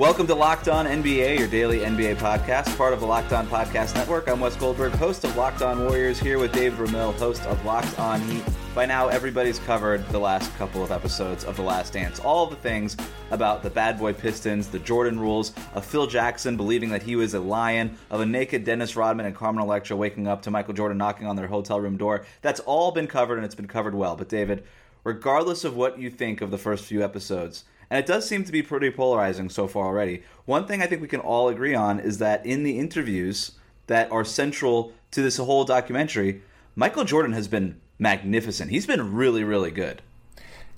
Welcome to Locked On NBA, your daily NBA podcast, part of the Locked On Podcast Network. I'm Wes Goldberg, host of Locked On Warriors, here with Dave Ramil, host of Locked On Heat. By now, everybody's covered the last couple of episodes of The Last Dance. All the things about the bad boy Pistons, the Jordan rules, of Phil Jackson believing that he was a lion, of a naked Dennis Rodman and Carmen Electra waking up to Michael Jordan knocking on their hotel room door. That's all been covered, and it's been covered well. But, David, regardless of what you think of the first few episodes, and it does seem to be pretty polarizing so far already. One thing I think we can all agree on is that in the interviews that are central to this whole documentary, Michael Jordan has been magnificent. He's been really, really good.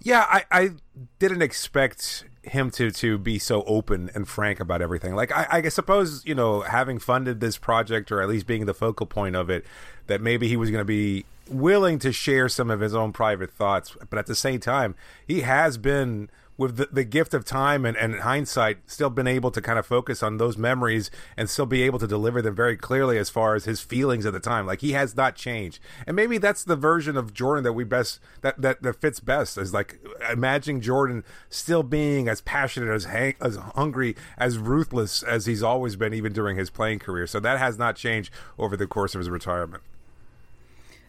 Yeah, I, I didn't expect him to to be so open and frank about everything. Like I, I suppose you know, having funded this project or at least being the focal point of it, that maybe he was going to be willing to share some of his own private thoughts. But at the same time, he has been with the, the gift of time and, and hindsight, still been able to kind of focus on those memories and still be able to deliver them very clearly as far as his feelings at the time. Like he has not changed, and maybe that's the version of Jordan that we best that that, that fits best. Is like imagining Jordan still being as passionate, as hang, as hungry, as ruthless as he's always been, even during his playing career. So that has not changed over the course of his retirement.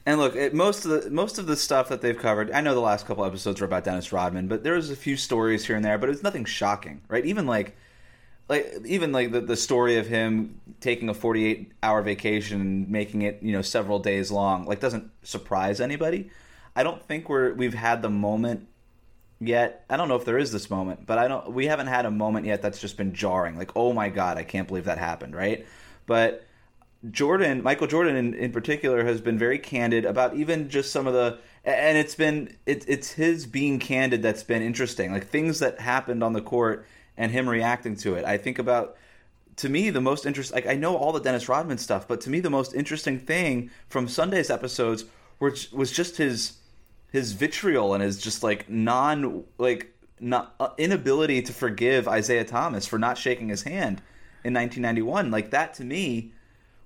And look, it, most of the most of the stuff that they've covered, I know the last couple episodes were about Dennis Rodman, but there was a few stories here and there, but it's nothing shocking, right? Even like like even like the, the story of him taking a 48 hour vacation and making it you know several days long like doesn't surprise anybody. I don't think we're we've had the moment yet. I don't know if there is this moment but i don't we haven't had a moment yet that's just been jarring. Like oh my god i can't believe that happened right? But Jordan, Michael Jordan in, in particular, has been very candid about even just some of the, and it's been it, it's his being candid that's been interesting, like things that happened on the court and him reacting to it. I think about to me the most interesting, like I know all the Dennis Rodman stuff, but to me the most interesting thing from Sunday's episodes was was just his his vitriol and his just like non like not uh, inability to forgive Isiah Thomas for not shaking his hand in 1991. Like that to me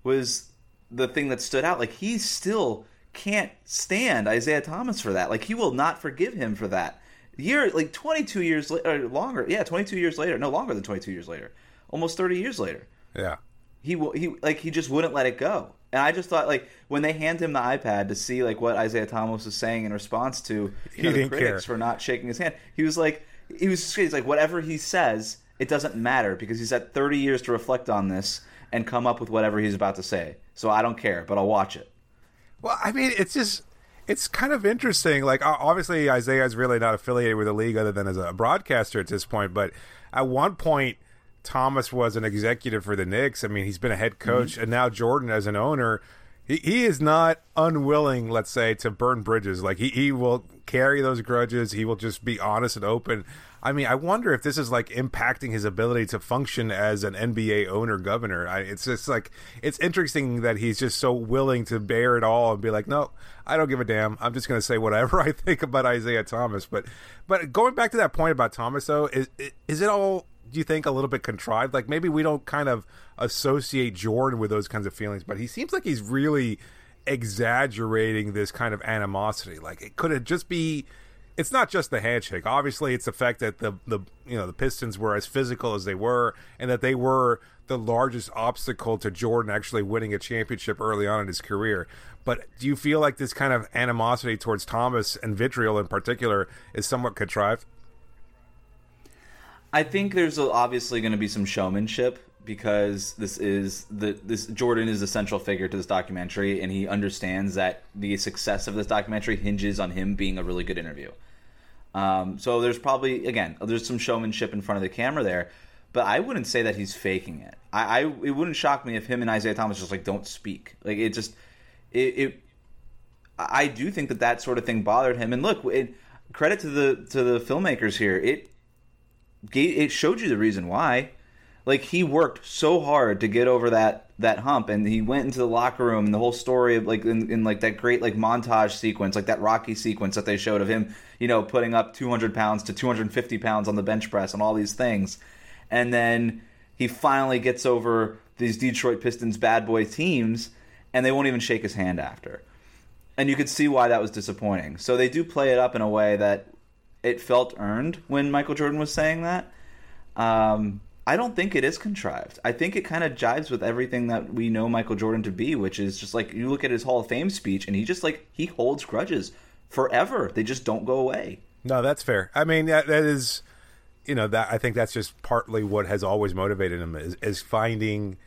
was the thing that stood out. Like he still can't stand Isiah Thomas for that. Like he will not forgive him for that. Year like 22 years later, longer. Yeah, 22 years later. No, longer than 22 years later. Almost 30 years later. Yeah. He he like he just wouldn't let it go. And I just thought like when they hand him the iPad to see like what Isiah Thomas was saying in response to you know, the critics care. for not shaking his hand, he was like he was he's like whatever he says, it doesn't matter because he's had 30 years to reflect on this and come up with whatever he's about to say. So I don't care, but I'll watch it. Well, I mean, it's just it's kind of interesting. Like obviously Isiah is really not affiliated with the league other than as a broadcaster at this point, but at one point Thomas was an executive for the Knicks. I mean, he's been a head coach, mm-hmm. and now Jordan as an owner. He, he is not unwilling, let's say, to burn bridges. Like he, he will carry those grudges. He will just be honest and open. I mean, I wonder if this is like impacting his ability to function as an NBA owner governor. I, it's just like it's interesting that he's just so willing to bare it all and be like, no, I don't give a damn. I'm just going to say whatever I think about Isiah Thomas. But but going back to that point about Thomas, though, is is it all? Do you think a little bit contrived? Like maybe we don't kind of associate Jordan with those kinds of feelings, but he seems like he's really exaggerating this kind of animosity. Like it could it just be it's not just the handshake. Obviously, it's the fact that the the you know the Pistons were as physical as they were, and that they were the largest obstacle to Jordan actually winning a championship early on in his career. But do you feel like this kind of animosity towards Thomas and vitriol in particular is somewhat contrived? I think there's obviously going to be some showmanship because this is the this Jordan is a central figure to this documentary, and he understands that the success of this documentary hinges on him being a really good interview. Um, so there's probably again there's some showmanship in front of the camera there, but I wouldn't say that he's faking it. I, I it wouldn't shock me if him and Isiah Thomas just like don't speak. Like it just it, it I do think that that sort of thing bothered him. And look, it, credit to the to the filmmakers here. It it showed you the reason why. Like he worked so hard to get over that that hump and he went into the locker room and the whole story of like in, in, like that great like montage sequence like that rocky sequence that they showed of him you know putting up 200 pounds to 250 pounds on the bench press and all these things. And then he finally gets over these detroit pistons bad boy teams and they won't even shake his hand after. And you could see why that was disappointing. So they do play it up in a way that it felt earned when michael jordan was saying that. Um, I don't think it is contrived. I think it kind of jives with everything that we know Michael Jordan to be, which is just like you look at his Hall of Fame speech and he just like he holds grudges forever. They just don't go away. No, that's fair. I mean, that, that is, you know, that I think that's just partly what has always motivated him is, is finding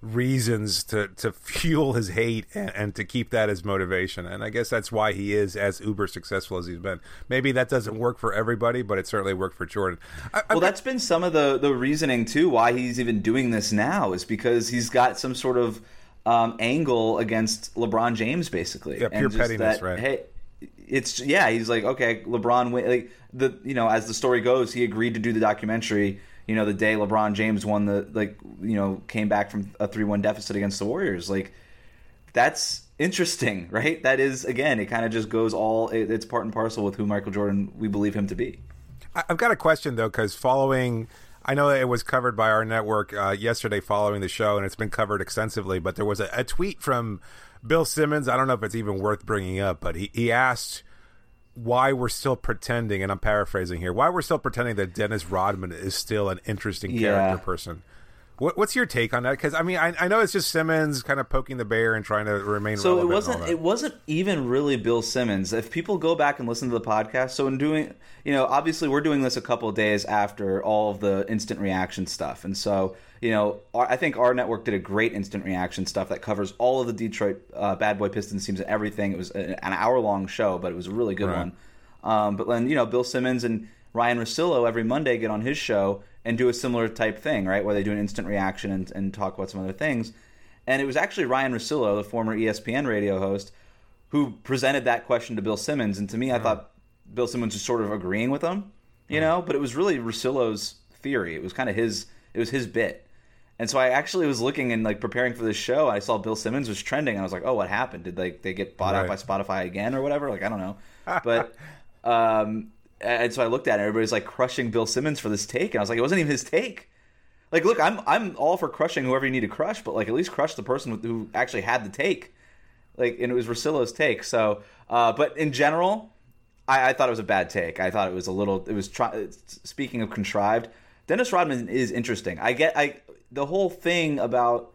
reasons to to fuel his hate and, and, to keep that as motivation. And I guess that's why he is as uber successful as he's been. Maybe that doesn't work for everybody, but it certainly worked for Jordan. I, well, that's been some of the the reasoning too why he's even doing this now is because he's got some sort of um, angle against LeBron James, basically. Yeah, pure pettiness, that, right? Hey, it's yeah. He's like, okay, LeBron, like the you know, as the story goes, he agreed to do the documentary you know the day LeBron James won the like you know came back from a three one deficit against the Warriors like that's interesting right? That is again it kind of just goes all it, it's part and parcel with who Michael Jordan we believe him to be. I've got a question though because following I know it was covered by our network uh, yesterday following the show and it's been covered extensively but there was a, a tweet from Bill Simmons I don't know if it's even worth bringing up but he, he asked why we're still pretending, and I'm paraphrasing here, why we're still pretending that Dennis Rodman is still an interesting character yeah. person. What, what's your take on that? Because I mean, I, I, know it's just Simmons kind of poking the bear and trying to remain. So it wasn't. It wasn't even really Bill Simmons. If people go back and listen to the podcast, so in doing, you know, obviously we're doing this a couple days after all of the instant reaction stuff, and so you know, our, I think our network did a great instant reaction stuff that covers all of the Detroit uh, Bad Boy Pistons teams and everything. It was an hour long show, but it was a really good right. one. Um, but then you know, Bill Simmons and Ryen Russillo every Monday get on his show and do a similar type thing, right? Where they do an instant reaction and, and talk about some other things. And it was actually Ryen Russillo, the former ESPN radio host, who presented that question to Bill Simmons. And to me, I thought Bill Simmons was sort of agreeing with him, you know. But it was really Russillo's theory. It was kind of his. It was his bit. And so I actually was looking and like preparing for this show. I saw Bill Simmons was trending. And I was like, oh, what happened? Did like they get bought right. out by Spotify again or whatever? Like I don't know. But um, and so I looked at it. Everybody's like crushing Bill Simmons for this take, and I was like, it wasn't even his take. Like, look, I'm I'm all for crushing whoever you need to crush, but like at least crush the person who actually had the take. Like, and it was Russillo's take. So, uh, but in general, I, I, thought it was a bad take. I thought it was a little. It was try, speaking of contrived. Dennis Rodman is interesting. I get I the whole thing about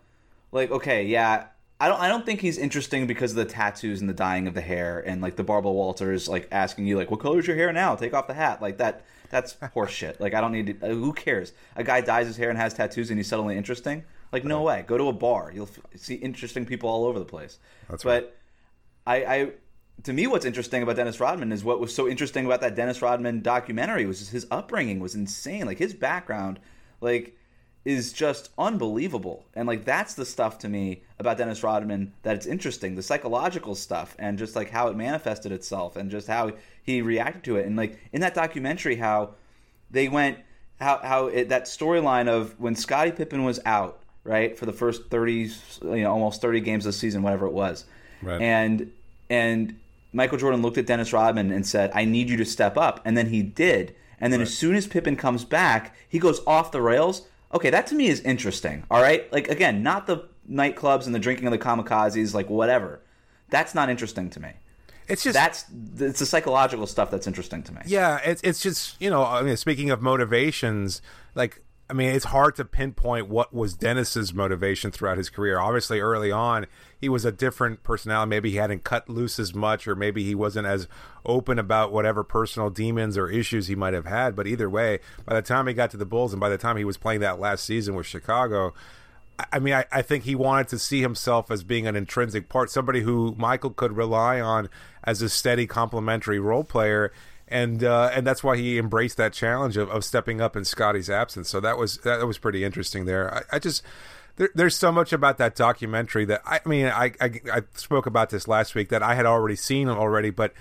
like okay, yeah, I don't I don't think he's interesting because of the tattoos and the dyeing of the hair and like the Barbara Walters like asking you like what color is your hair now? Take off the hat. Like that that's horseshit. Like I don't need to uh, who cares? A guy dyes his hair and has tattoos and he's suddenly interesting? Like no way. Go to a bar. You'll f- see interesting people all over the place. That's but right. I I to me what's interesting about Dennis Rodman is what was so interesting about that Dennis Rodman documentary was his upbringing was insane. Like his background like is just unbelievable. And like that's the stuff to me about Dennis Rodman that it's interesting, the psychological stuff and just like how it manifested itself and just how he reacted to it. And like in that documentary how they went how how it, that storyline of when Scottie Pippen was out, right, for the first 30 you know almost 30 games of the season whatever it was. Right. And and Michael Jordan looked at Dennis Rodman and said, "I need you to step up." And then he did. And then right. as soon as Pippen comes back, he goes off the rails Okay, that to me is interesting. All right, like again, not the nightclubs and the drinking of the kamikazes, like whatever. That's not interesting to me. It's just that's it's the psychological stuff that's interesting to me. Yeah, it's it's just you know, I mean, speaking of motivations, like I mean, it's hard to pinpoint what was Dennis's motivation throughout his career. Obviously, early on, he was a different personality. Maybe he hadn't cut loose as much, or maybe he wasn't as open about whatever personal demons or issues he might have had. But either way, by the time he got to the Bulls and by the time he was playing that last season with Chicago, I mean, I, I think he wanted to see himself as being an intrinsic part, somebody who Michael could rely on as a steady complementary role player and uh, and that's why he embraced that challenge of, of stepping up in Scottie's absence. So that was that was pretty interesting there. I, I just there, there's so much about that documentary that I, I mean I, I, I spoke about this last week that I had already seen already, but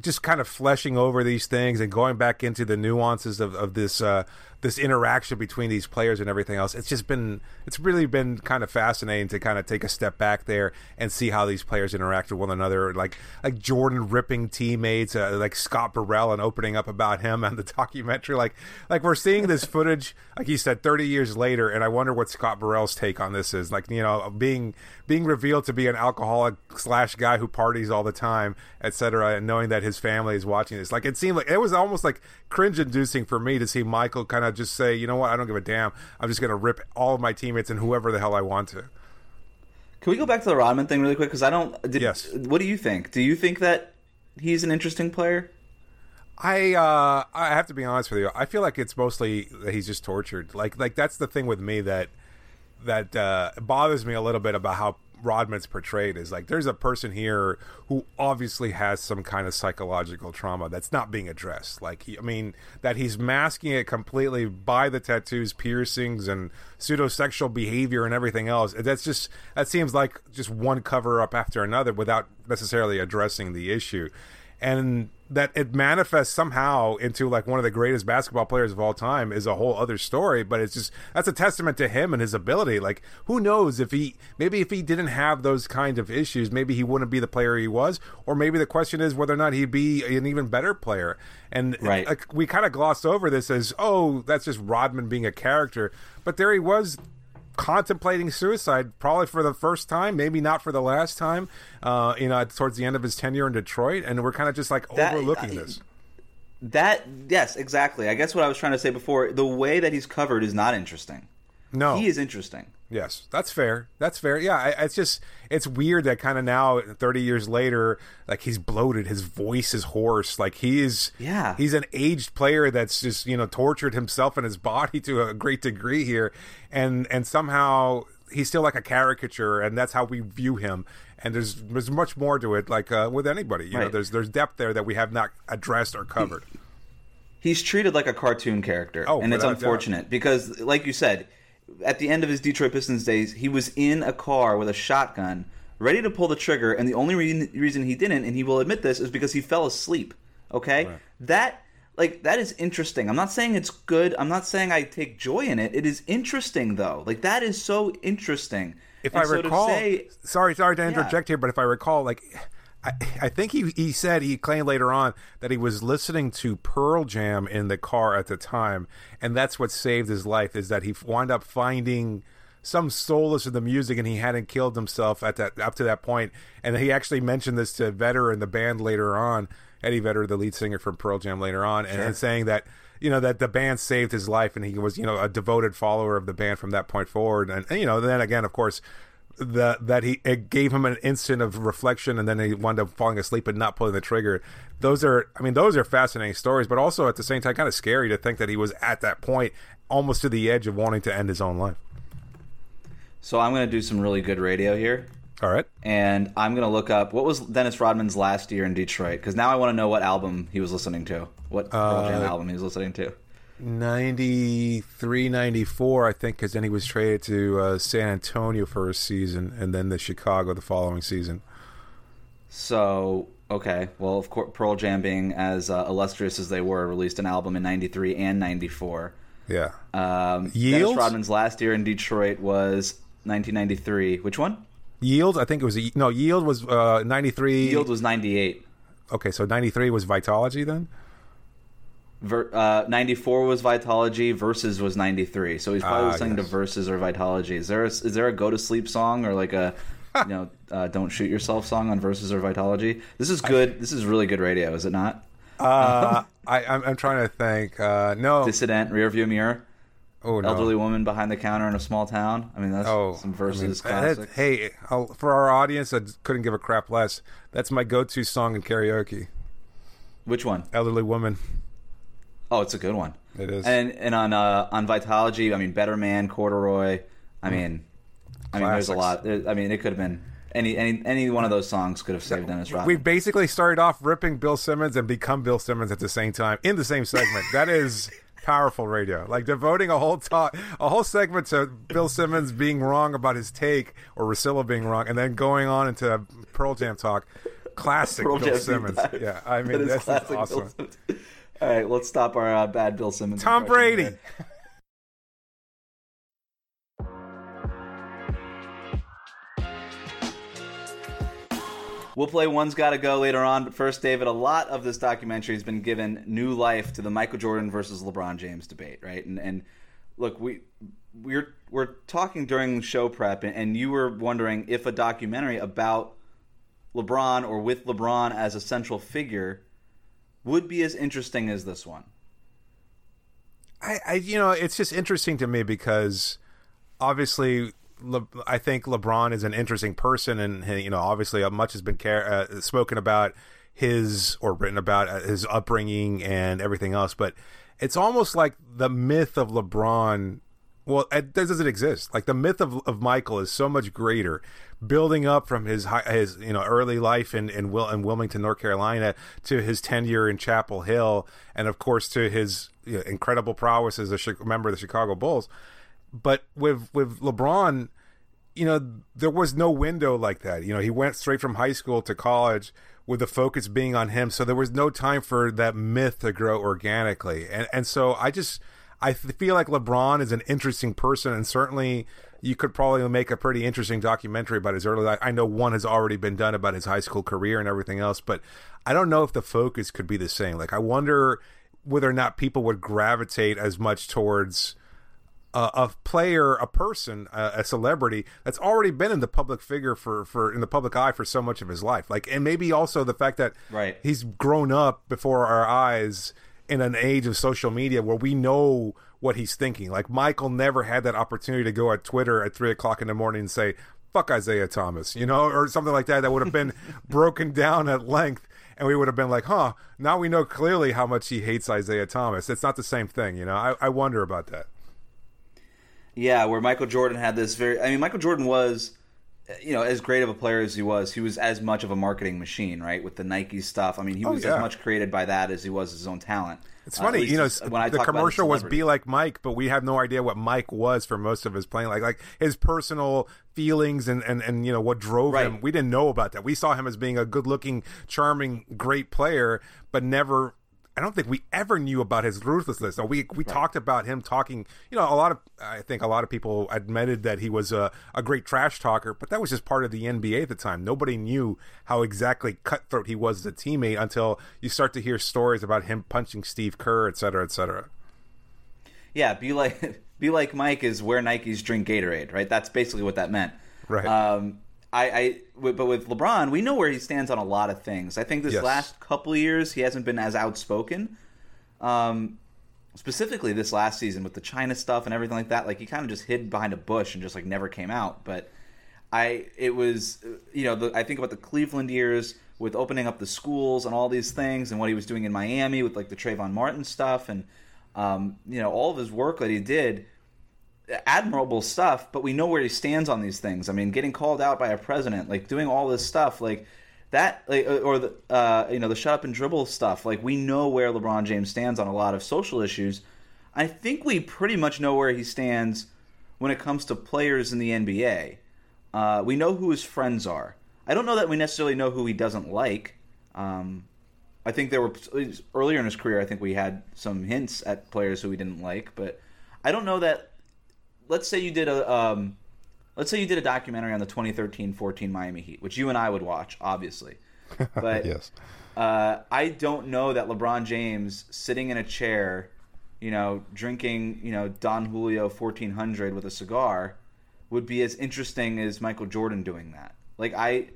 just kind of fleshing over these things and going back into the nuances of, of this uh, this interaction between these players and everything else. It's just been it's really been kind of fascinating to kind of take a step back there and see how these players interact with one another. Like like Jordan ripping teammates, uh, like Scott Burrell and opening up about him on the documentary. Like like we're seeing this footage, like he said, thirty years later, and I wonder what Scott Burrell's take on this is. Like you know, being being revealed to be an alcoholic slash guy who parties all the time, etc., and knowing that his family is watching this. Like it seemed like it was almost like cringe inducing for me to see Michael kind of to just say, you know what, I don't give a damn. I'm just going to rip all of my teammates and whoever the hell I want to. Can we go back to the Rodman thing really quick? Because I don't. Did, Yes. What do you think? Do you think that he's an interesting player? I uh I have to be honest with you. I feel like it's mostly that he's just tortured. Like like that's the thing with me that that uh bothers me a little bit about how Rodman's portrayed is like there's a person here who obviously has some kind of psychological trauma that's not being addressed. Like he, I mean that he's masking it completely by the tattoos, piercings, and pseudosexual behavior and everything else. That's just that seems like just one cover up after another without necessarily addressing the issue and that it manifests somehow into like one of the greatest basketball players of all time is a whole other story but it's just that's a testament to him and his ability like who knows if he maybe if he didn't have those kind of issues maybe he wouldn't be the player he was or maybe the question is whether or not he'd be an even better player and Right. like, we kind of glossed over this as oh that's just rodman being a character but there he was contemplating suicide probably for the first time maybe not for the last time uh you know towards the end of his tenure in detroit and we're kind of just like That- overlooking I- this That yes, exactly. I guess what I was trying to say before. The way that he's covered is not interesting. no He is interesting. Yes that's fair. That's fair. Yeah I, it's just it's weird that kind of now 30 years later like he's bloated. His voice is hoarse. Like he is Yeah. he's an aged player that's just you know tortured himself and his body to a great degree here. And and somehow he's still like a caricature and that's how we view him. And there's there's much more to it like uh, with anybody. You know there's there's depth there that we have not addressed or covered. He's treated like a cartoon character, Oh, and it's a doubt. unfortunate because, like you said, at the end of his Detroit Pistons days, he was in a car with a shotgun, ready to pull the trigger, and the only re- reason he didn't, and he will admit this, is because he fell asleep. Okay, Right. that like that is interesting. I'm not saying it's good. I'm not saying I take joy in it. It is interesting though. Like that is so interesting. if And I so to recall, say- sorry, sorry to interject here, but if I recall, like, I, I think he he said he claimed later on that he was listening to Pearl Jam in the car at the time, and that's what saved his life. Is that he wound up finding some solace in the music, and he hadn't killed himself at that up to that point. And he actually mentioned this to Vedder and the band later on, Eddie Vedder, the lead singer from Pearl Jam, later on, and, and saying that you know that the band saved his life, and he was you know a devoted follower of the band from that point forward. And, and you know then again, of course that that he it gave him an instant of reflection and then he wound up falling asleep and not pulling the trigger. Those are i mean those are fascinating stories but also at the same time kind of scary to think that he was at that point almost to the edge of wanting to end his own life. So I'm going to do some really good radio here. all right. And I'm gonna look up what was Dennis Rodman's last year in Detroit? Because now I want to know what album he was listening to, what Jam uh, album he was listening to. 93 94 i think because then he was traded to uh, san antonio for a season and then the chicago the following season So okay, well of course Pearl Jam being as uh, illustrious as they were, released an album in '93 and '94. yeah Um, Yields? Dennis Rodman's last year in Detroit was 1993. Which one? yield i think it was a, no yield was uh 93 Yield was 98. okay so 93 was vitology then Ver, uh, 94 was Vitology. Versus was 93. So he's probably Ah, listening yes. to Versus or Vitology. Is there a, is there a go to sleep song or like a you know uh, don't shoot yourself song on Versus or Vitology? This is good. this is really good radio, is it not? uh i I'm, I'm trying to think uh no Dissident, Rear View Mirror, oh no Elderly Woman Behind the Counter in a Small Town. I mean that's Oh, some Versus I mean, that- hey, I'll, for our audience that couldn't give a crap less, that's my go-to song in karaoke. Which one? Elderly woman. Oh, it's a good one. It is. And and on uh, on Vitology, I mean Better Man, Corduroy. I mean, I mean there's a lot. There, I mean it could have been any any any one of those songs could have saved Dennis Rodman. we basically started off ripping Bill Simmons and become Bill Simmons at the same time in the same segment. that is powerful radio. Like devoting a whole talk, a whole segment to Bill Simmons being wrong about his take or Russillo being wrong, and then going on into Pearl Jam talk. Classic Pearl Bill Jam Simmons. dive. Yeah, I mean That is that's awesome. All right, let's stop our uh, bad Bill Simmons. Tom Brady. We'll play One's Gotta Go later on, but first, David, a lot of this documentary has been given new life to the Michael Jordan versus LeBron James debate, right? And and look, we we're we're talking during show prep, and you were wondering if a documentary about LeBron or with LeBron as a central figure would be as interesting as this one. I, I, you know, it's just interesting to me because obviously, Le, I think LeBron is an interesting person, and you know, obviously, much has been care, uh, spoken about his or written about uh, his upbringing and everything else. But it's almost like the myth of LeBron. Well, it doesn't exist. Like the myth of, of Michael is so much greater, building up from his his you know early life in in, Wil- in Wilmington, North Carolina, to his tenure in Chapel Hill, and of course to his you know, incredible prowess as a member of the Chicago Bulls. But with with LeBron, you know, there was no window like that. You know, he went straight from high school to college with the focus being on him, so there was no time for that myth to grow organically. And and so I just I feel like LeBron is an interesting person, and certainly you could probably make a pretty interesting documentary about his early life. I know one has already been done about his high school career and everything else, but I don't know if the focus could be the same. Like I wonder whether or not people would gravitate as much towards uh, a player, a person, uh, a celebrity that's already been in the public figure for, for in the public eye for so much of his life. Like, and maybe also the fact that right. he's grown up before our eyes in an age of social media where we know what he's thinking. Like Michael never had that opportunity to go at Twitter at three o'clock in the morning and say, fuck Isiah Thomas, you know, or something like that that would have been broken down at length and we would have been like, huh, now we know clearly how much he hates Isiah Thomas. It's not the same thing, you know. I, I wonder about that. Yeah, where Michael Jordan had this very I mean Michael Jordan was you know, as great of a player as he was, he was as much of a marketing machine, right? With the Nike stuff. I mean, he oh, was yeah. as much created by that as he was his own talent. It's funny, uh, you know, when I the commercial was "Be like Mike," but we have no idea what Mike was for most of his playing, like like his personal feelings and and, and you know what drove right. him. We didn't know about that. We saw him as being a good-looking, charming, great player, but never I don't think we ever knew about his ruthlessness. So we we right. talked about him talking. You know, a lot of I think a lot of people admitted that he was a, a great trash talker, but that was just part of the NBA at the time. Nobody knew how exactly cutthroat he was as a teammate until you start to hear stories about him punching Steve Kerr, et cetera, et cetera. Yeah, be like be like Mike is where Nikes drink Gatorade, right? That's basically what that meant. Right. Um, I, I, but with LeBron, we know where he stands on a lot of things. I think this yes. last couple of years, he hasn't been as outspoken. Um, specifically this last season with the China stuff and everything like that, like he kind of just hid behind a bush and just like never came out. But I, it was, you know, the, I think about the Cleveland years with opening up the schools and all these things, and what he was doing in Miami with like the Trayvon Martin stuff, and um, you know, all of his work that he did admirable stuff, but we know where he stands on these things. I mean, getting called out by a president, like doing all this stuff, like that, like, uh, or the uh, you know the shut up and dribble stuff. Like we know where LeBron James stands on a lot of social issues. I think we pretty much know where he stands when it comes to players in the NBA. Uh, we know who his friends are. I don't know that we necessarily know who he doesn't like. Um, I think there were earlier in his career. I think we had some hints at players who he didn't like, but I don't know that let's say you did a um, let's say you did a documentary on the 2013-14 Miami Heat, which you and I would watch, obviously. But yes. Uh, I don't know that LeBron James sitting in a chair, you know, drinking, you know, Don Julio 1400 with a cigar would be as interesting as Michael Jordan doing that. Like I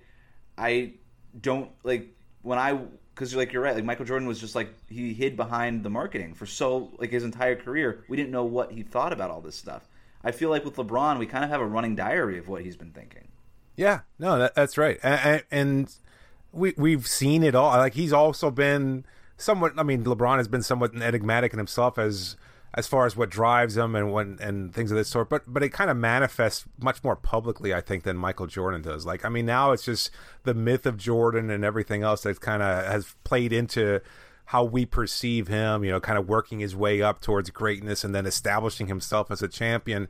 I don't like when I because you're like you're right like Michael Jordan was just like he hid behind the marketing for so like his entire career we didn't know what he thought about all this stuff I feel like with LeBron, we kind of have a running diary of what he's been thinking. Yeah, no, that, that's right, and, and we we've seen it all. Like he's also been somewhat. I mean, LeBron has been somewhat enigmatic in himself as as far as what drives him and and things of this sort. But but it kind of manifests much more publicly, I think, than Michael Jordan does. Like I mean, now it's just the myth of Jordan and everything else that kind of has played into how we perceive him, you know, kind of working his way up towards greatness and then establishing himself as a champion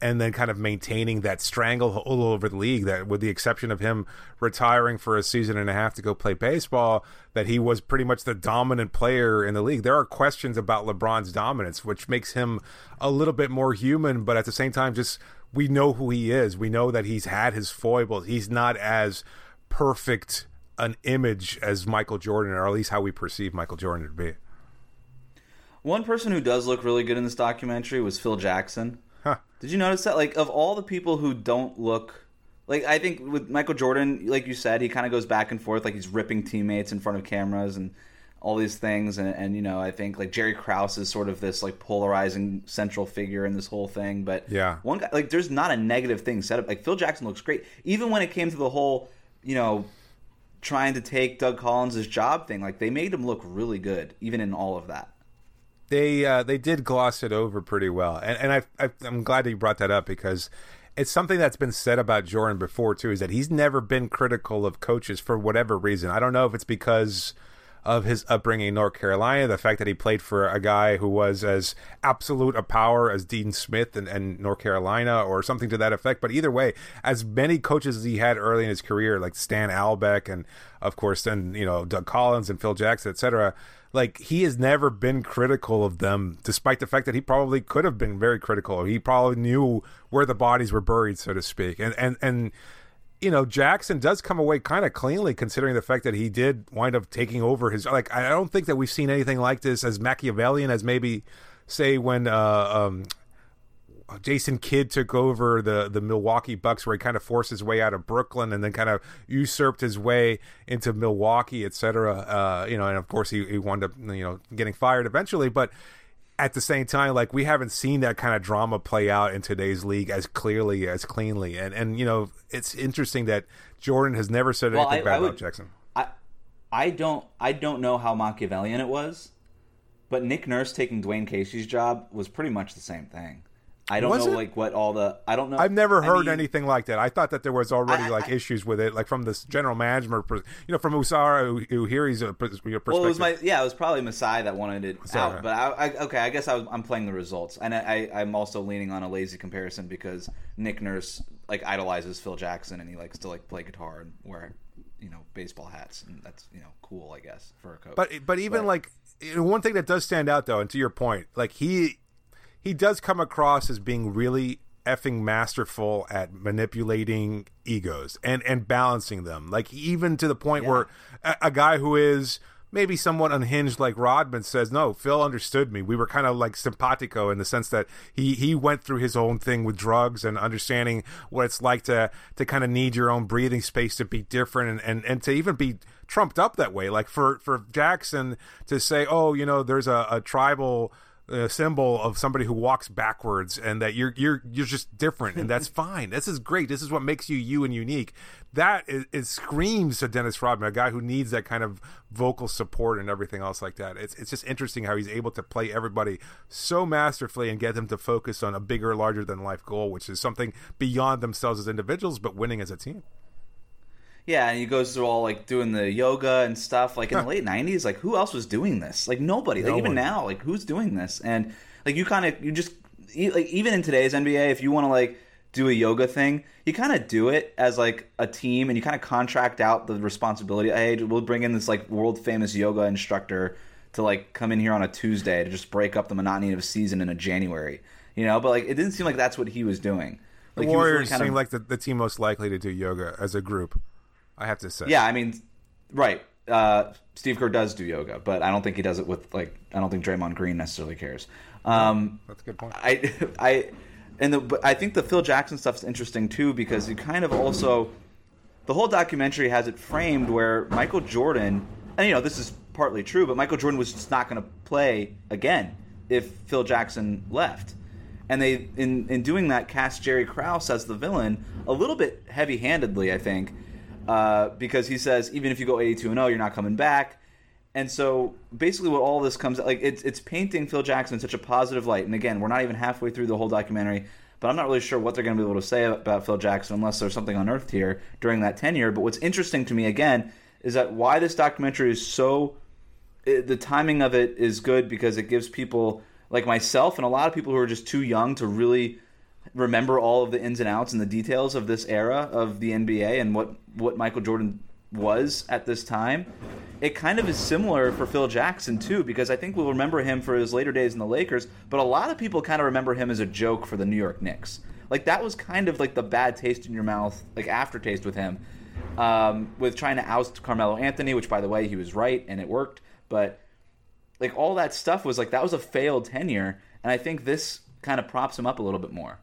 and then kind of maintaining that stranglehold over the league that with the exception of him retiring for a season and a half to go play baseball that he was pretty much the dominant player in the league. There are questions about LeBron's dominance which makes him a little bit more human but at the same time just we know who he is. We know that he's had his foibles. He's not as perfect an image as Michael Jordan, or at least how we perceive Michael Jordan to be. One person who does look really good in this documentary was Phil Jackson. Huh. Did you notice that? Like, of all the people who don't look like, I think with Michael Jordan, like you said, he kind of goes back and forth, like he's ripping teammates in front of cameras, and all these things, and, and you know, I think like Jerry Krause is sort of this like polarizing central figure in this whole thing. But Yeah. one guy like there's not a negative thing set up. Like Phil Jackson looks great, even when it came to the whole you know trying to take Doug Collins' job thing. Like they made him look really good, even in all of that. they uh, they did gloss it over pretty well, and and I, I I'm glad that you brought that up because it's something that's been said about Jordan before too. Is that he's never been critical of coaches for whatever reason. I don't know if it's because of his upbringing in North Carolina, the fact that he played for a guy who was as absolute a power as Dean Smith and, and North Carolina, or something to that effect. But either way, as many coaches as he had early in his career, like Stan Albeck, and of course then you know Doug Collins and Phil Jackson, etc like he has never been critical of them despite the fact that he probably could have been very critical. He probably knew where the bodies were buried so to speak. And and and you know jackson does come away kind of cleanly considering the fact that he did wind up taking over his like i don't think that we've seen anything like this as machiavellian as maybe say when uh um Jason Kidd took over the the Milwaukee Bucks, where he kind of forced his way out of Brooklyn and then kind of usurped his way into Milwaukee, et cetera. Uh, you know, and of course he, he wound up you know getting fired eventually, but at the same time, like we haven't seen that kind of drama play out in today's league as clearly as cleanly, and and you know it's interesting that Jordan has never said Well, anything I- bad I about would- Jackson. I I don't I don't know how Machiavellian it was, but Nick Nurse taking Dwane Casey's job was pretty much the same thing. I don't Was know it? like what all the I don't know. I've never I heard mean, anything like that. I thought that there was already I- I- like issues with it, like from this general management, you know, from Ujiri, who, who here he's a perspective. Well, it was my yeah, it was probably Masai that wanted it Sorry. out. But I, I okay, I guess I was, I'm playing the results, and I, I I'm also leaning on a lazy comparison because Nick Nurse like idolizes Phil Jackson, and he likes to like play guitar and wear you know baseball hats, and that's you know cool, I guess, for a coach. But but even But- like one thing that does stand out though, and to your point, like he he does come across as being really effing masterful at manipulating egos and and balancing them. Like even to the point where a, a guy who is maybe somewhat unhinged like Rodman says, "No, Phil understood me. We were kind of like simpatico in the sense that he he went through his own thing with drugs and understanding what it's like to to kind of need your own breathing space to be different and and, and to even be trumped up that way. Like for for Jackson to say, "Oh, you know, there's a, a tribal." Uh symbol of somebody who walks backwards and that you're you're you're just different and that's fine. This is great. This is what makes you you and unique. That is, it screams to Dennis Rodman a guy who needs that kind of vocal support and everything else like that. It's it's just interesting how he's able to play everybody so masterfully and get them to focus on a bigger larger than life goal which is something beyond themselves as individuals but winning as a team Yeah, and he goes through all like doing the yoga and stuff. Like in the late '90s, like who else was doing this? Like nobody. Like even one. now, like who's doing this? And like you kind of you just like even in today's NBA, if you want to like do a yoga thing, you kind of do it as like a team, and you kind of contract out the responsibility. Hey, we'll bring in this like world famous yoga instructor to like come in here on a Tuesday to just break up the monotony of a season in a January. You know, but like it didn't seem like that's what he was doing. Like he was really Warriors kind of- seem like the, the team most likely to do yoga as a group I have to say Yeah, I mean, right. Uh, Steve Kerr does do yoga, but I don't think he does it with like. I don't think Draymond Green necessarily cares. Um, that's a good point I, I, and the, but I think the Phil Jackson stuff's interesting too because you kind of also, the whole documentary has it framed where Michael Jordan, and you know this is partly true, but Michael Jordan was just not going to play again if Phil Jackson left. And they, in in doing that, cast Jerry Krause as the villain a little bit heavy-handedly, I think, uh, because he says even if you go 82 and 0, you're not coming back. And so basically, what all this comes like it's it's painting Phil Jackson in such a positive light. And again, we're not even halfway through the whole documentary, but I'm not really sure what they're going to be able to say about Phil Jackson unless there's something unearthed here during that tenure. But what's interesting to me again is that why this documentary is so it, the timing of it is good because it gives people like myself and a lot of people who are just too young to really remember all of the ins and outs and the details of this era of the NBA and what what Michael Jordan was at this time. It kind of is similar for Phil Jackson too because I think we'll remember him for his later days in the Lakers, but a lot of people kind of remember him as a joke for the New York Knicks. Like that was kind of like the bad taste in your mouth, like aftertaste with him, um, with trying to oust Carmelo Anthony, which by the way he was right and it worked, but like all that stuff was like that was a failed tenure, and I think this kind of props him up a little bit more.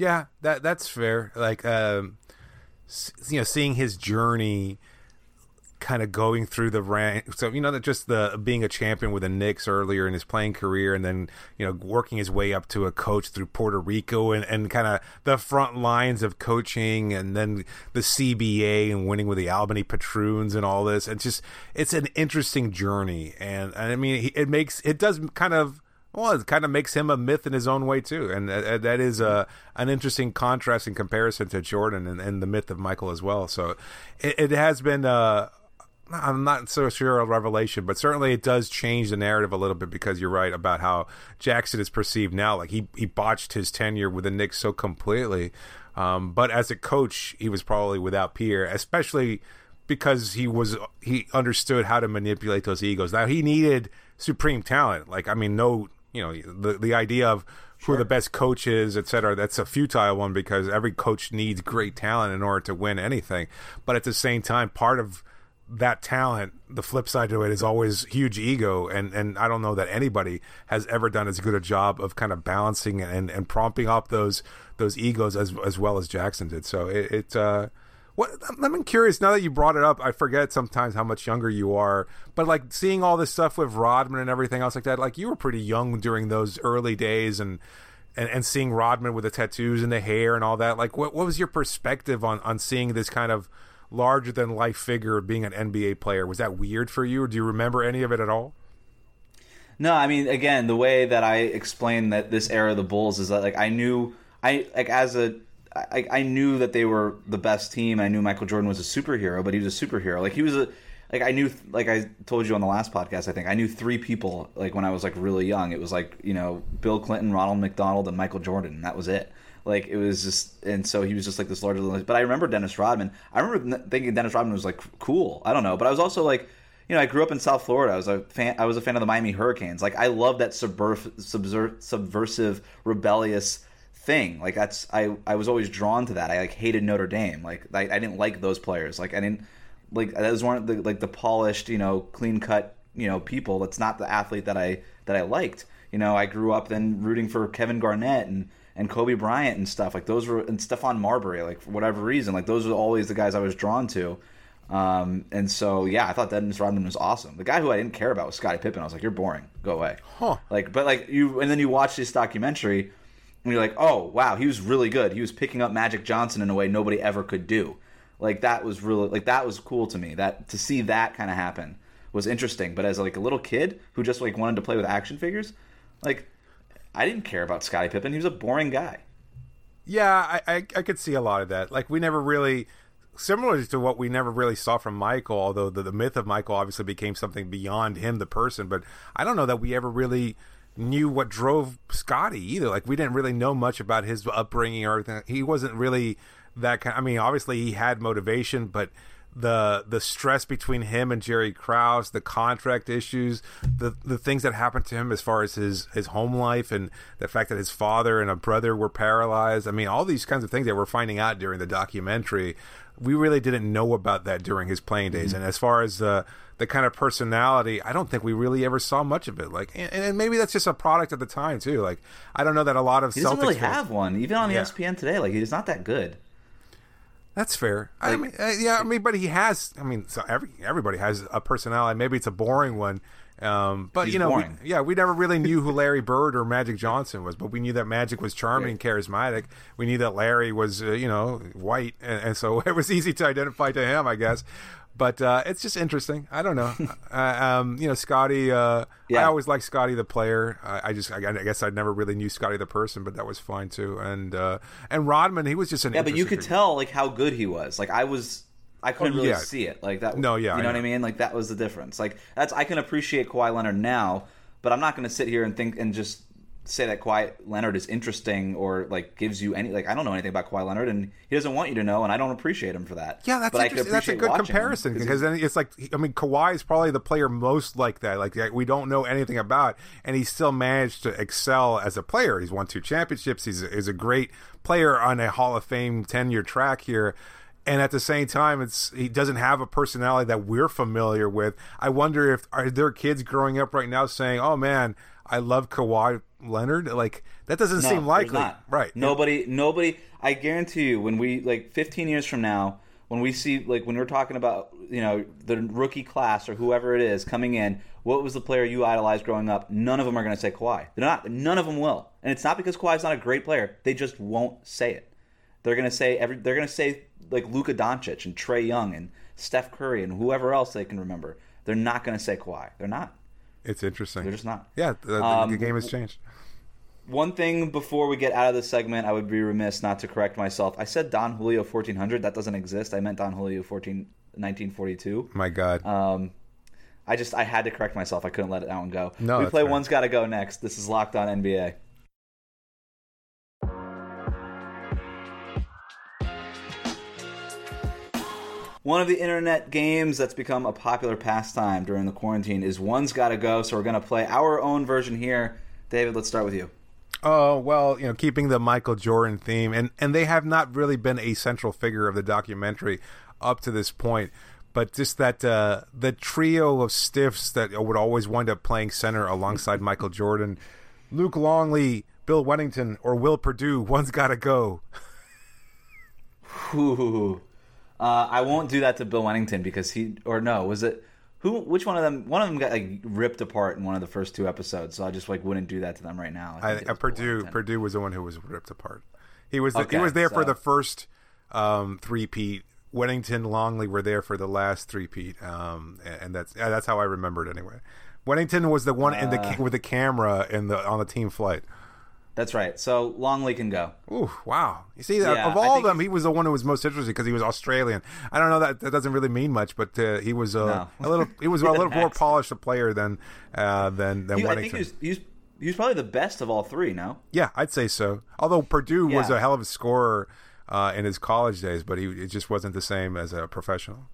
Yeah, that that's fair. Like, um, you know, seeing his journey kind of going through the rank. So you know that just the being a champion with the Knicks earlier in his playing career, and then you know working his way up to a coach through Puerto Rico, and, and kind of the front lines of coaching, and then the CBA and winning with the Albany Patroons and all this. It's just it's an interesting journey, and, and I mean it makes it does kind of well, it kind of makes him a myth in his own way too, and uh, that is a an interesting contrast in comparison to Jordan and, and the myth of Michael as well. So it, it has been. Uh, I'm not so sure a revelation, but certainly it does change the narrative a little bit because you're right about how Jackson is perceived now. Like he he botched his tenure with the Knicks so completely, um, but as a coach, he was probably without peer, especially because he was he understood how to manipulate those egos. Now he needed supreme talent. Like I mean, no you know the the idea of who the best coach is, et cetera, that's a futile one because every coach needs great talent in order to win anything. But at the same time, part of that talent, the flip side to it is always huge ego, and and I don't know that anybody has ever done as good a job of kind of balancing and and prompting up those those egos as as well as Jackson did. So it, it uh, what I'm curious now that you brought it up. I forget sometimes how much younger you are, but like seeing all this stuff with Rodman and everything else like that. Like you were pretty young during those early days, and and, and seeing Rodman with the tattoos and the hair and all that. Like what what was your perspective on on seeing this kind of larger than life figure being an NBA player? Was that weird for you, or do you remember any of it at all? No, I mean, again, the way that I explained that this era of the Bulls is that like I knew I like as a I, I knew that they were the best team. I knew Michael Jordan was a superhero, but he was a superhero. Like he was a like I knew like I told you on the last podcast. I think I knew three people like when I was like really young. It was like you know Bill Clinton, Ronald McDonald, and Michael Jordan. And that was it. Like it was just, and so he was just like this larger than. life. But I remember Dennis Rodman. I remember thinking Dennis Rodman was like cool. I don't know, but I was also like you know, I grew up in South Florida. I was a fan. I was a fan of the Miami Hurricanes. Like, I love that subversive, subversive, rebellious thing. Like that's I I was always drawn to that. I like hated Notre Dame. Like I, I didn't like those players. Like I didn't like those weren't the like the polished you know clean cut you know people. That's not the athlete that I that I liked. You know I grew up then rooting for Kevin Garnett and and Kobe Bryant and stuff like those were and Stephon Marbury like for whatever reason like those were always the guys I was drawn to. Um, and so yeah, I thought Dennis Rodman was awesome. The guy who I didn't care about was Scottie Pippen. I was like, you're boring, go away. Huh. Like, but like you, and then you watch this documentary, and you're like, oh wow, he was really good. He was picking up Magic Johnson in a way nobody ever could do. Like that was really like that was cool to me. That to see that kind of happen was interesting. But as like a little kid who just like wanted to play with action figures, like I didn't care about Scottie Pippen. He was a boring guy. Yeah, I, I, I could see a lot of that. Like we never really similar to what we never really saw from Michael, although the, the myth of Michael obviously became something beyond him, the person. But I don't know that we ever really knew what drove Scottie either. Like we didn't really know much about his upbringing or anything. He wasn't really that kind. I mean, obviously he had motivation, but the the stress between him and Jerry Krause, the contract issues, the the things that happened to him as far as his his home life and the fact that his father and a brother were paralyzed. I mean, all these kinds of things that we're finding out during the documentary. We really didn't know about that during his playing days. Mm-hmm. And as far as the the kind of personality, I don't think we really ever saw much of it. Like, and, and maybe that's just a product of the time too. Like, I don't know that a lot of he doesn't Celtics really have one, even on yeah. ESPN today. Like, he's not that good. That's fair. Like, I mean, uh, yeah, I mean, but he has. I mean, so every everybody has a personality. Maybe it's a boring one, um, but you know, we, yeah, we never really knew who Larry Bird or Magic Johnson was, but we knew that Magic was charming, and charismatic. We knew that Larry was, uh, you know, white, and, and, so it was easy to identify to him, I guess. But uh, it's just interesting. I don't know. uh, um, you know, Scottie. Uh, yeah. I always liked Scottie the player. I, I just, I, I, guess, I never really knew Scottie the person, but that was fine too. And uh, and Rodman, he was just an yeah. But you could figure. tell like how good he was. Like I was I couldn't really yeah. see it like that. No, yeah, you know what I mean. Like that was the difference. Like that's I can appreciate Kawhi Leonard now, but I'm not going to sit here and think and just say that Kawhi Leonard is interesting or like gives you any like I don't know anything about Kawhi Leonard and he doesn't want you to know and I don't appreciate him for that. Yeah, that's but that's a good comparison because then it's like I mean Kawhi is probably the player most like that like we don't know anything about and he still managed to excel as a player. He's won two championships. He's a, he's a great player on a Hall of Fame ten year track here and at the same time it's he doesn't have a personality that we're familiar with i wonder if are there kids growing up right now saying oh man i love Kawhi leonard like that doesn't no, seem likely right nobody nobody i guarantee you when we like 15 years from now when we see like when we're talking about you know the rookie class or whoever it is coming in, what was the player you idolized growing up? None of them are going to say Kawhi. They're not. None of them will, and it's not because Kawhi's not a great player. They just won't say it. They're going to say every. They're going to say like Luka Doncic and Trae Young and Steph Curry and whoever else they can remember. They're not going to say Kawhi. They're not. It's interesting. They're just not. Yeah, the, Um, the game has changed. One thing before we get out of this segment, I would be remiss not to correct myself. I said Don Julio 1400. That doesn't exist. I meant Don Julio 14, 1942. My God. Um, I just I had to correct myself. I couldn't let it that one go. No, we play fair. one's got to go next. This is Locked On NBA. One of the internet games that's become a popular pastime during the quarantine is One's Gotta Go. So we're going to play our own version here. David, let's start with you. Oh well, you know, keeping the Michael Jordan theme, and and they have not really been a central figure of the documentary up to this point. But just that uh, the trio of stiffs that would always wind up playing center alongside Michael Jordan, Luke Longley, Bill Wennington, or Will Perdue. One's got to go. Ooh. Uh, I won't do that to Bill Wennington because he or no was it who which one of them one of them got like ripped apart in one of the first two episodes so I just like wouldn't do that to them right now. I, it uh, Bill Perdue Perdue was the one who was ripped apart. He was the, Okay, he was there for the first um, three peat. Wennington, Longley were there for the last three peat, um, and, that's that's how I remembered it anyway. Wennington was the one in the Uh. with the camera in the on the team flight. That's right. So Longley can go. Ooh, wow! You see, Yeah, of all of them, he was the one who was most interesting because he was Australian. I don't know that that doesn't really mean much, but uh, he was uh, No. a little he was a little more polished a player than uh, than than He- I think he was, he was he was probably the best of all three. No, Yeah, I'd say so. Although Perdue was a hell of a scorer uh, in his college days, but he it just wasn't the same as a professional.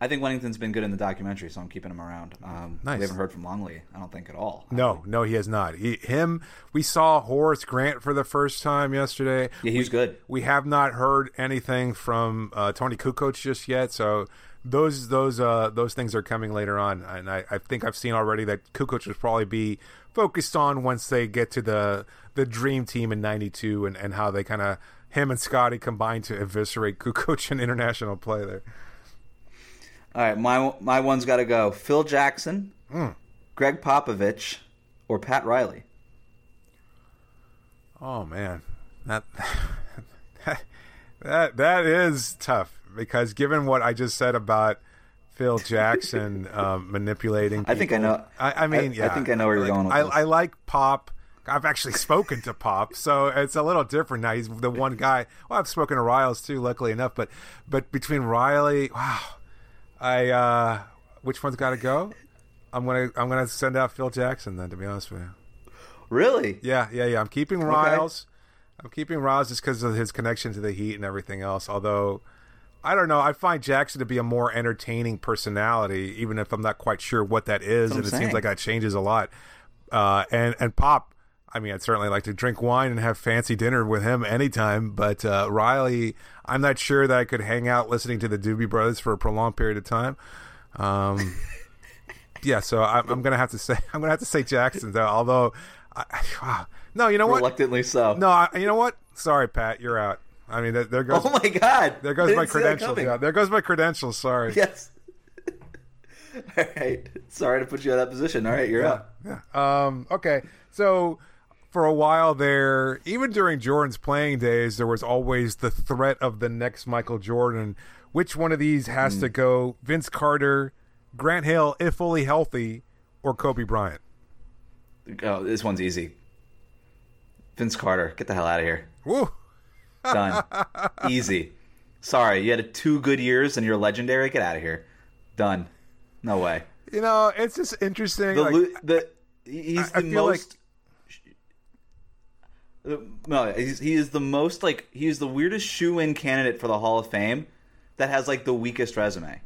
I think Wennington's been good in the documentary, so I'm keeping him around. Um, Nice. We haven't heard from Longley. I don't think at all. No, no, he has not. He, him, we saw Horace Grant for the first time yesterday. Yeah, he was good. We have not heard anything from uh, Toni Kukoc just yet, so those those uh, those things are coming later on. And I, I think I've seen already that Kukoc will probably be focused on once they get to the the Dream Team in '92 and, and how they kind of him and Scottie combined to eviscerate Kukoc in international play there. All right, my my one's got to go. Phil Jackson, Hmm. Gregg Popovich, or Pat Riley. Oh man, that that that is tough because given what I just said about Phil Jackson um, manipulating, I think I know- I, I mean, I- yeah, I think I know where you're like, going with I. I like Pop. I've actually spoken to Pop, so it's a little different now. He's the one guy. Well, I've spoken to Riles too, luckily enough. But but between Riley, wow, I uh, which one's got to go? I'm gonna I'm gonna send out Phil Jackson then. To be honest with you. Really? Yeah, yeah, yeah. I'm keeping Riles. I'm keeping Riles just because of his connection to the Heat and everything else. Although, I don't know. I find Jackson to be a more entertaining personality, even if I'm not quite sure what that is, That's and it I'm seems like that changes a lot. Uh, and and Pop, I mean, I'd certainly like to drink wine and have fancy dinner with him anytime. But uh, Riley, I'm not sure that I could hang out listening to the Doobie Brothers for a prolonged period of time. Um, yeah, so I'm, I'm gonna have to say I'm gonna have to say Jackson though. Although, I, wow. no, you know what? Reluctantly so. No, I, you know what? Sorry, Pat, you're out. I mean, there, there goes Oh my God! there goes my didn't see that credentials. Yeah, there goes my credentials. Sorry. Yes. All right. Sorry to put you in that position. All right, you're up. Yeah. Um, okay. So for a while there, even during Jordan's playing days, there was always the threat of the next Michael Jordan. Which one of these has Hmm. to go? Vince Carter, Grant Hill, if fully healthy, or Kobe Bryant? Oh, this one's easy. Vince Carter, get the hell out of here. Woo. Done. easy. Sorry, you had two good years and you're legendary. Get out of here. Done. No way. You know, it's just interesting. The like- the he's I- I the like- most. No, he's, he is the most like he is the weirdest shoe-in candidate for the Hall of Fame that has like the weakest resume.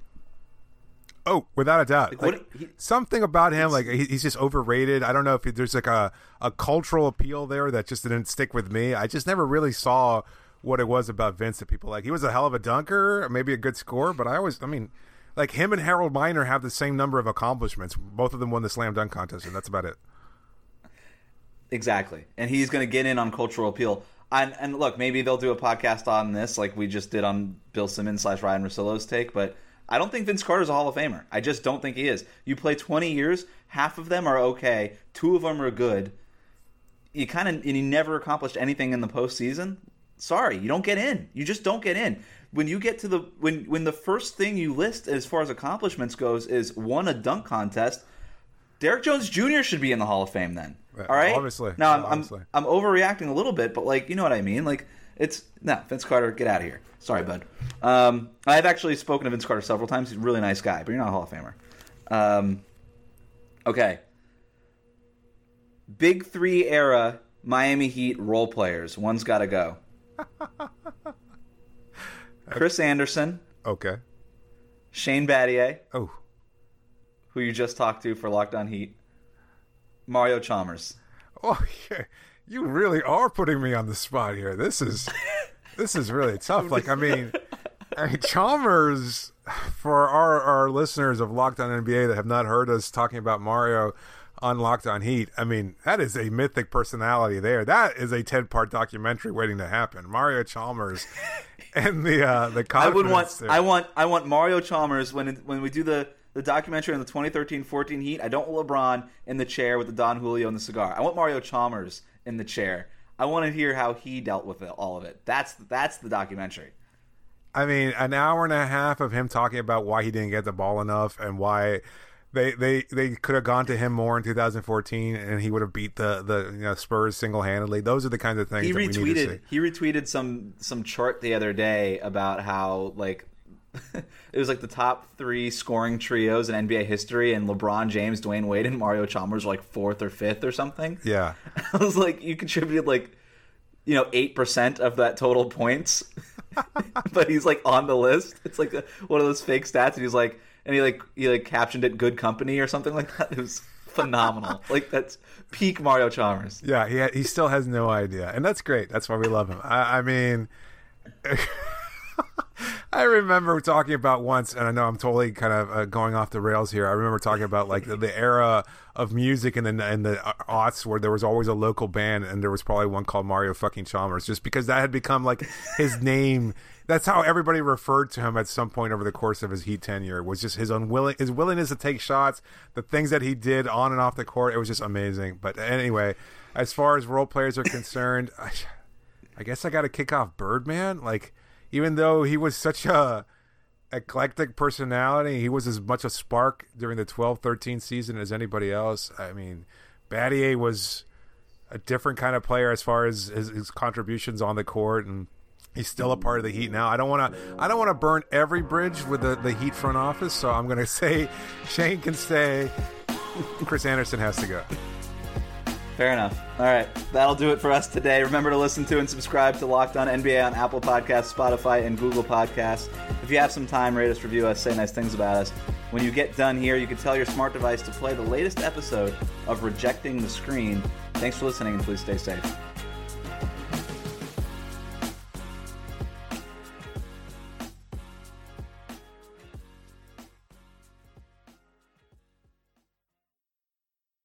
Oh, without a doubt. Like, Like, what- he- something about him, like he, he's just overrated. I don't know if there's like a, a cultural appeal there that just didn't stick with me. I just never really saw what it was about Vince that people like. He was a hell of a dunker, maybe a good scorer, but I always, I mean, like him and Harold Miner have the same number of accomplishments. Both of them won the slam dunk contest, and that's about it. Exactly. And he's going to get in on cultural appeal. And, and look, maybe they'll do a podcast on this, like we just did on Bill Simmons slash Ryen Russillo's take. But I don't think Vince Carter's a Hall of Famer. I just don't think he is. You play 20 years, half of them are okay, two of them are good. You kind of and he never accomplished anything in the postseason. Sorry, you don't get in. You just don't get in. When you get to the when when the first thing you list as far as accomplishments goes is won a dunk contest, Derrick Jones Jr. should be in the Hall of Fame then. All right, Obviously. Now I'm, Obviously. I'm I'm overreacting a little bit, but like you know what I mean. Like it's no Vince Carter, get out of here. Sorry, bud. Um, I've actually spoken to Vince Carter several times. He's a really nice guy, but you're not a Hall of Famer. Um, okay. Big three era Miami Heat role players. One's got to go. Chris Andersen, Okay. Shane Battier, Oh, who you just talked to for Locked On Heat, Mario Chalmers. oh, yeah. you really are putting me on the spot here. This is this is really tough. Like, I mean, I mean, Chalmers for our our listeners of Locked On NBA that have not heard us talking about Mario on Locked On Heat. I mean, that is a mythic personality there. That is a ten part documentary waiting to happen. Mario Chalmers and the uh, the I would want there. I want I want Mario Chalmers when when we do the the documentary on the 2013-14 Heat. I don't want LeBron in the chair with the Don Julio and the cigar. I want Mario Chalmers in the chair. I want to hear how he dealt with it, all of it. That's that's the documentary. I mean, an hour and a half of him talking about why he didn't get the ball enough and why they they, they could have gone to him more in 2014 and he would have beat the the you know, Spurs single handedly. Those are the kinds of things He that we need to see. retweeted he retweeted some some chart the other day about how like it was like the top three scoring trios in NBA history, and LeBron James, Dwyane Wade, and Mario Chalmers were like fourth or fifth or something. Yeah, I was like, you contributed like, you know, eight percent of that total points, but he's like on the list. It's like a, one of those fake stats, and he's like, and he like he like captioned it "Good Company" or something like that. It was phenomenal. like that's peak Mario Chalmers. yeah. He ha- he still has no idea, and that's great. That's why we love him. I, I mean. I remember talking about once, and I know I'm totally kind of uh, going off the rails here. I remember talking about like the, the era of music in the in the aughts where there was always a local band, and there was probably one called Mario fucking Chalmers, just because that had become like his name. That's how everybody referred to him at some point over the course of his Heat tenure. Was just his unwilling, his willingness to take shots, the things that he did on and off the court. It was just amazing. But anyway, as far as role players are concerned, I, I guess I got to kick off Birdman. Like, even though he was such a eclectic personality, he was as much a spark during the 12-13 season as anybody else. I mean, Battier was a different kind of player as far as his, his contributions on the court and he's still a part of the Heat now. I don't want to I don't want to burn every bridge with the, the Heat front office, so I'm going to say Shane can stay. Chris Andersen has to go. Fair enough. All right, that'll do it for us today. Remember to listen to and subscribe to Locked On NBA on Apple Podcasts, Spotify, and Google Podcasts. If you have some time, rate us, review us, say nice things about us. When you get done here, you can tell your smart device to play the latest episode of Rejecting the Screen. Thanks for listening, and please stay safe.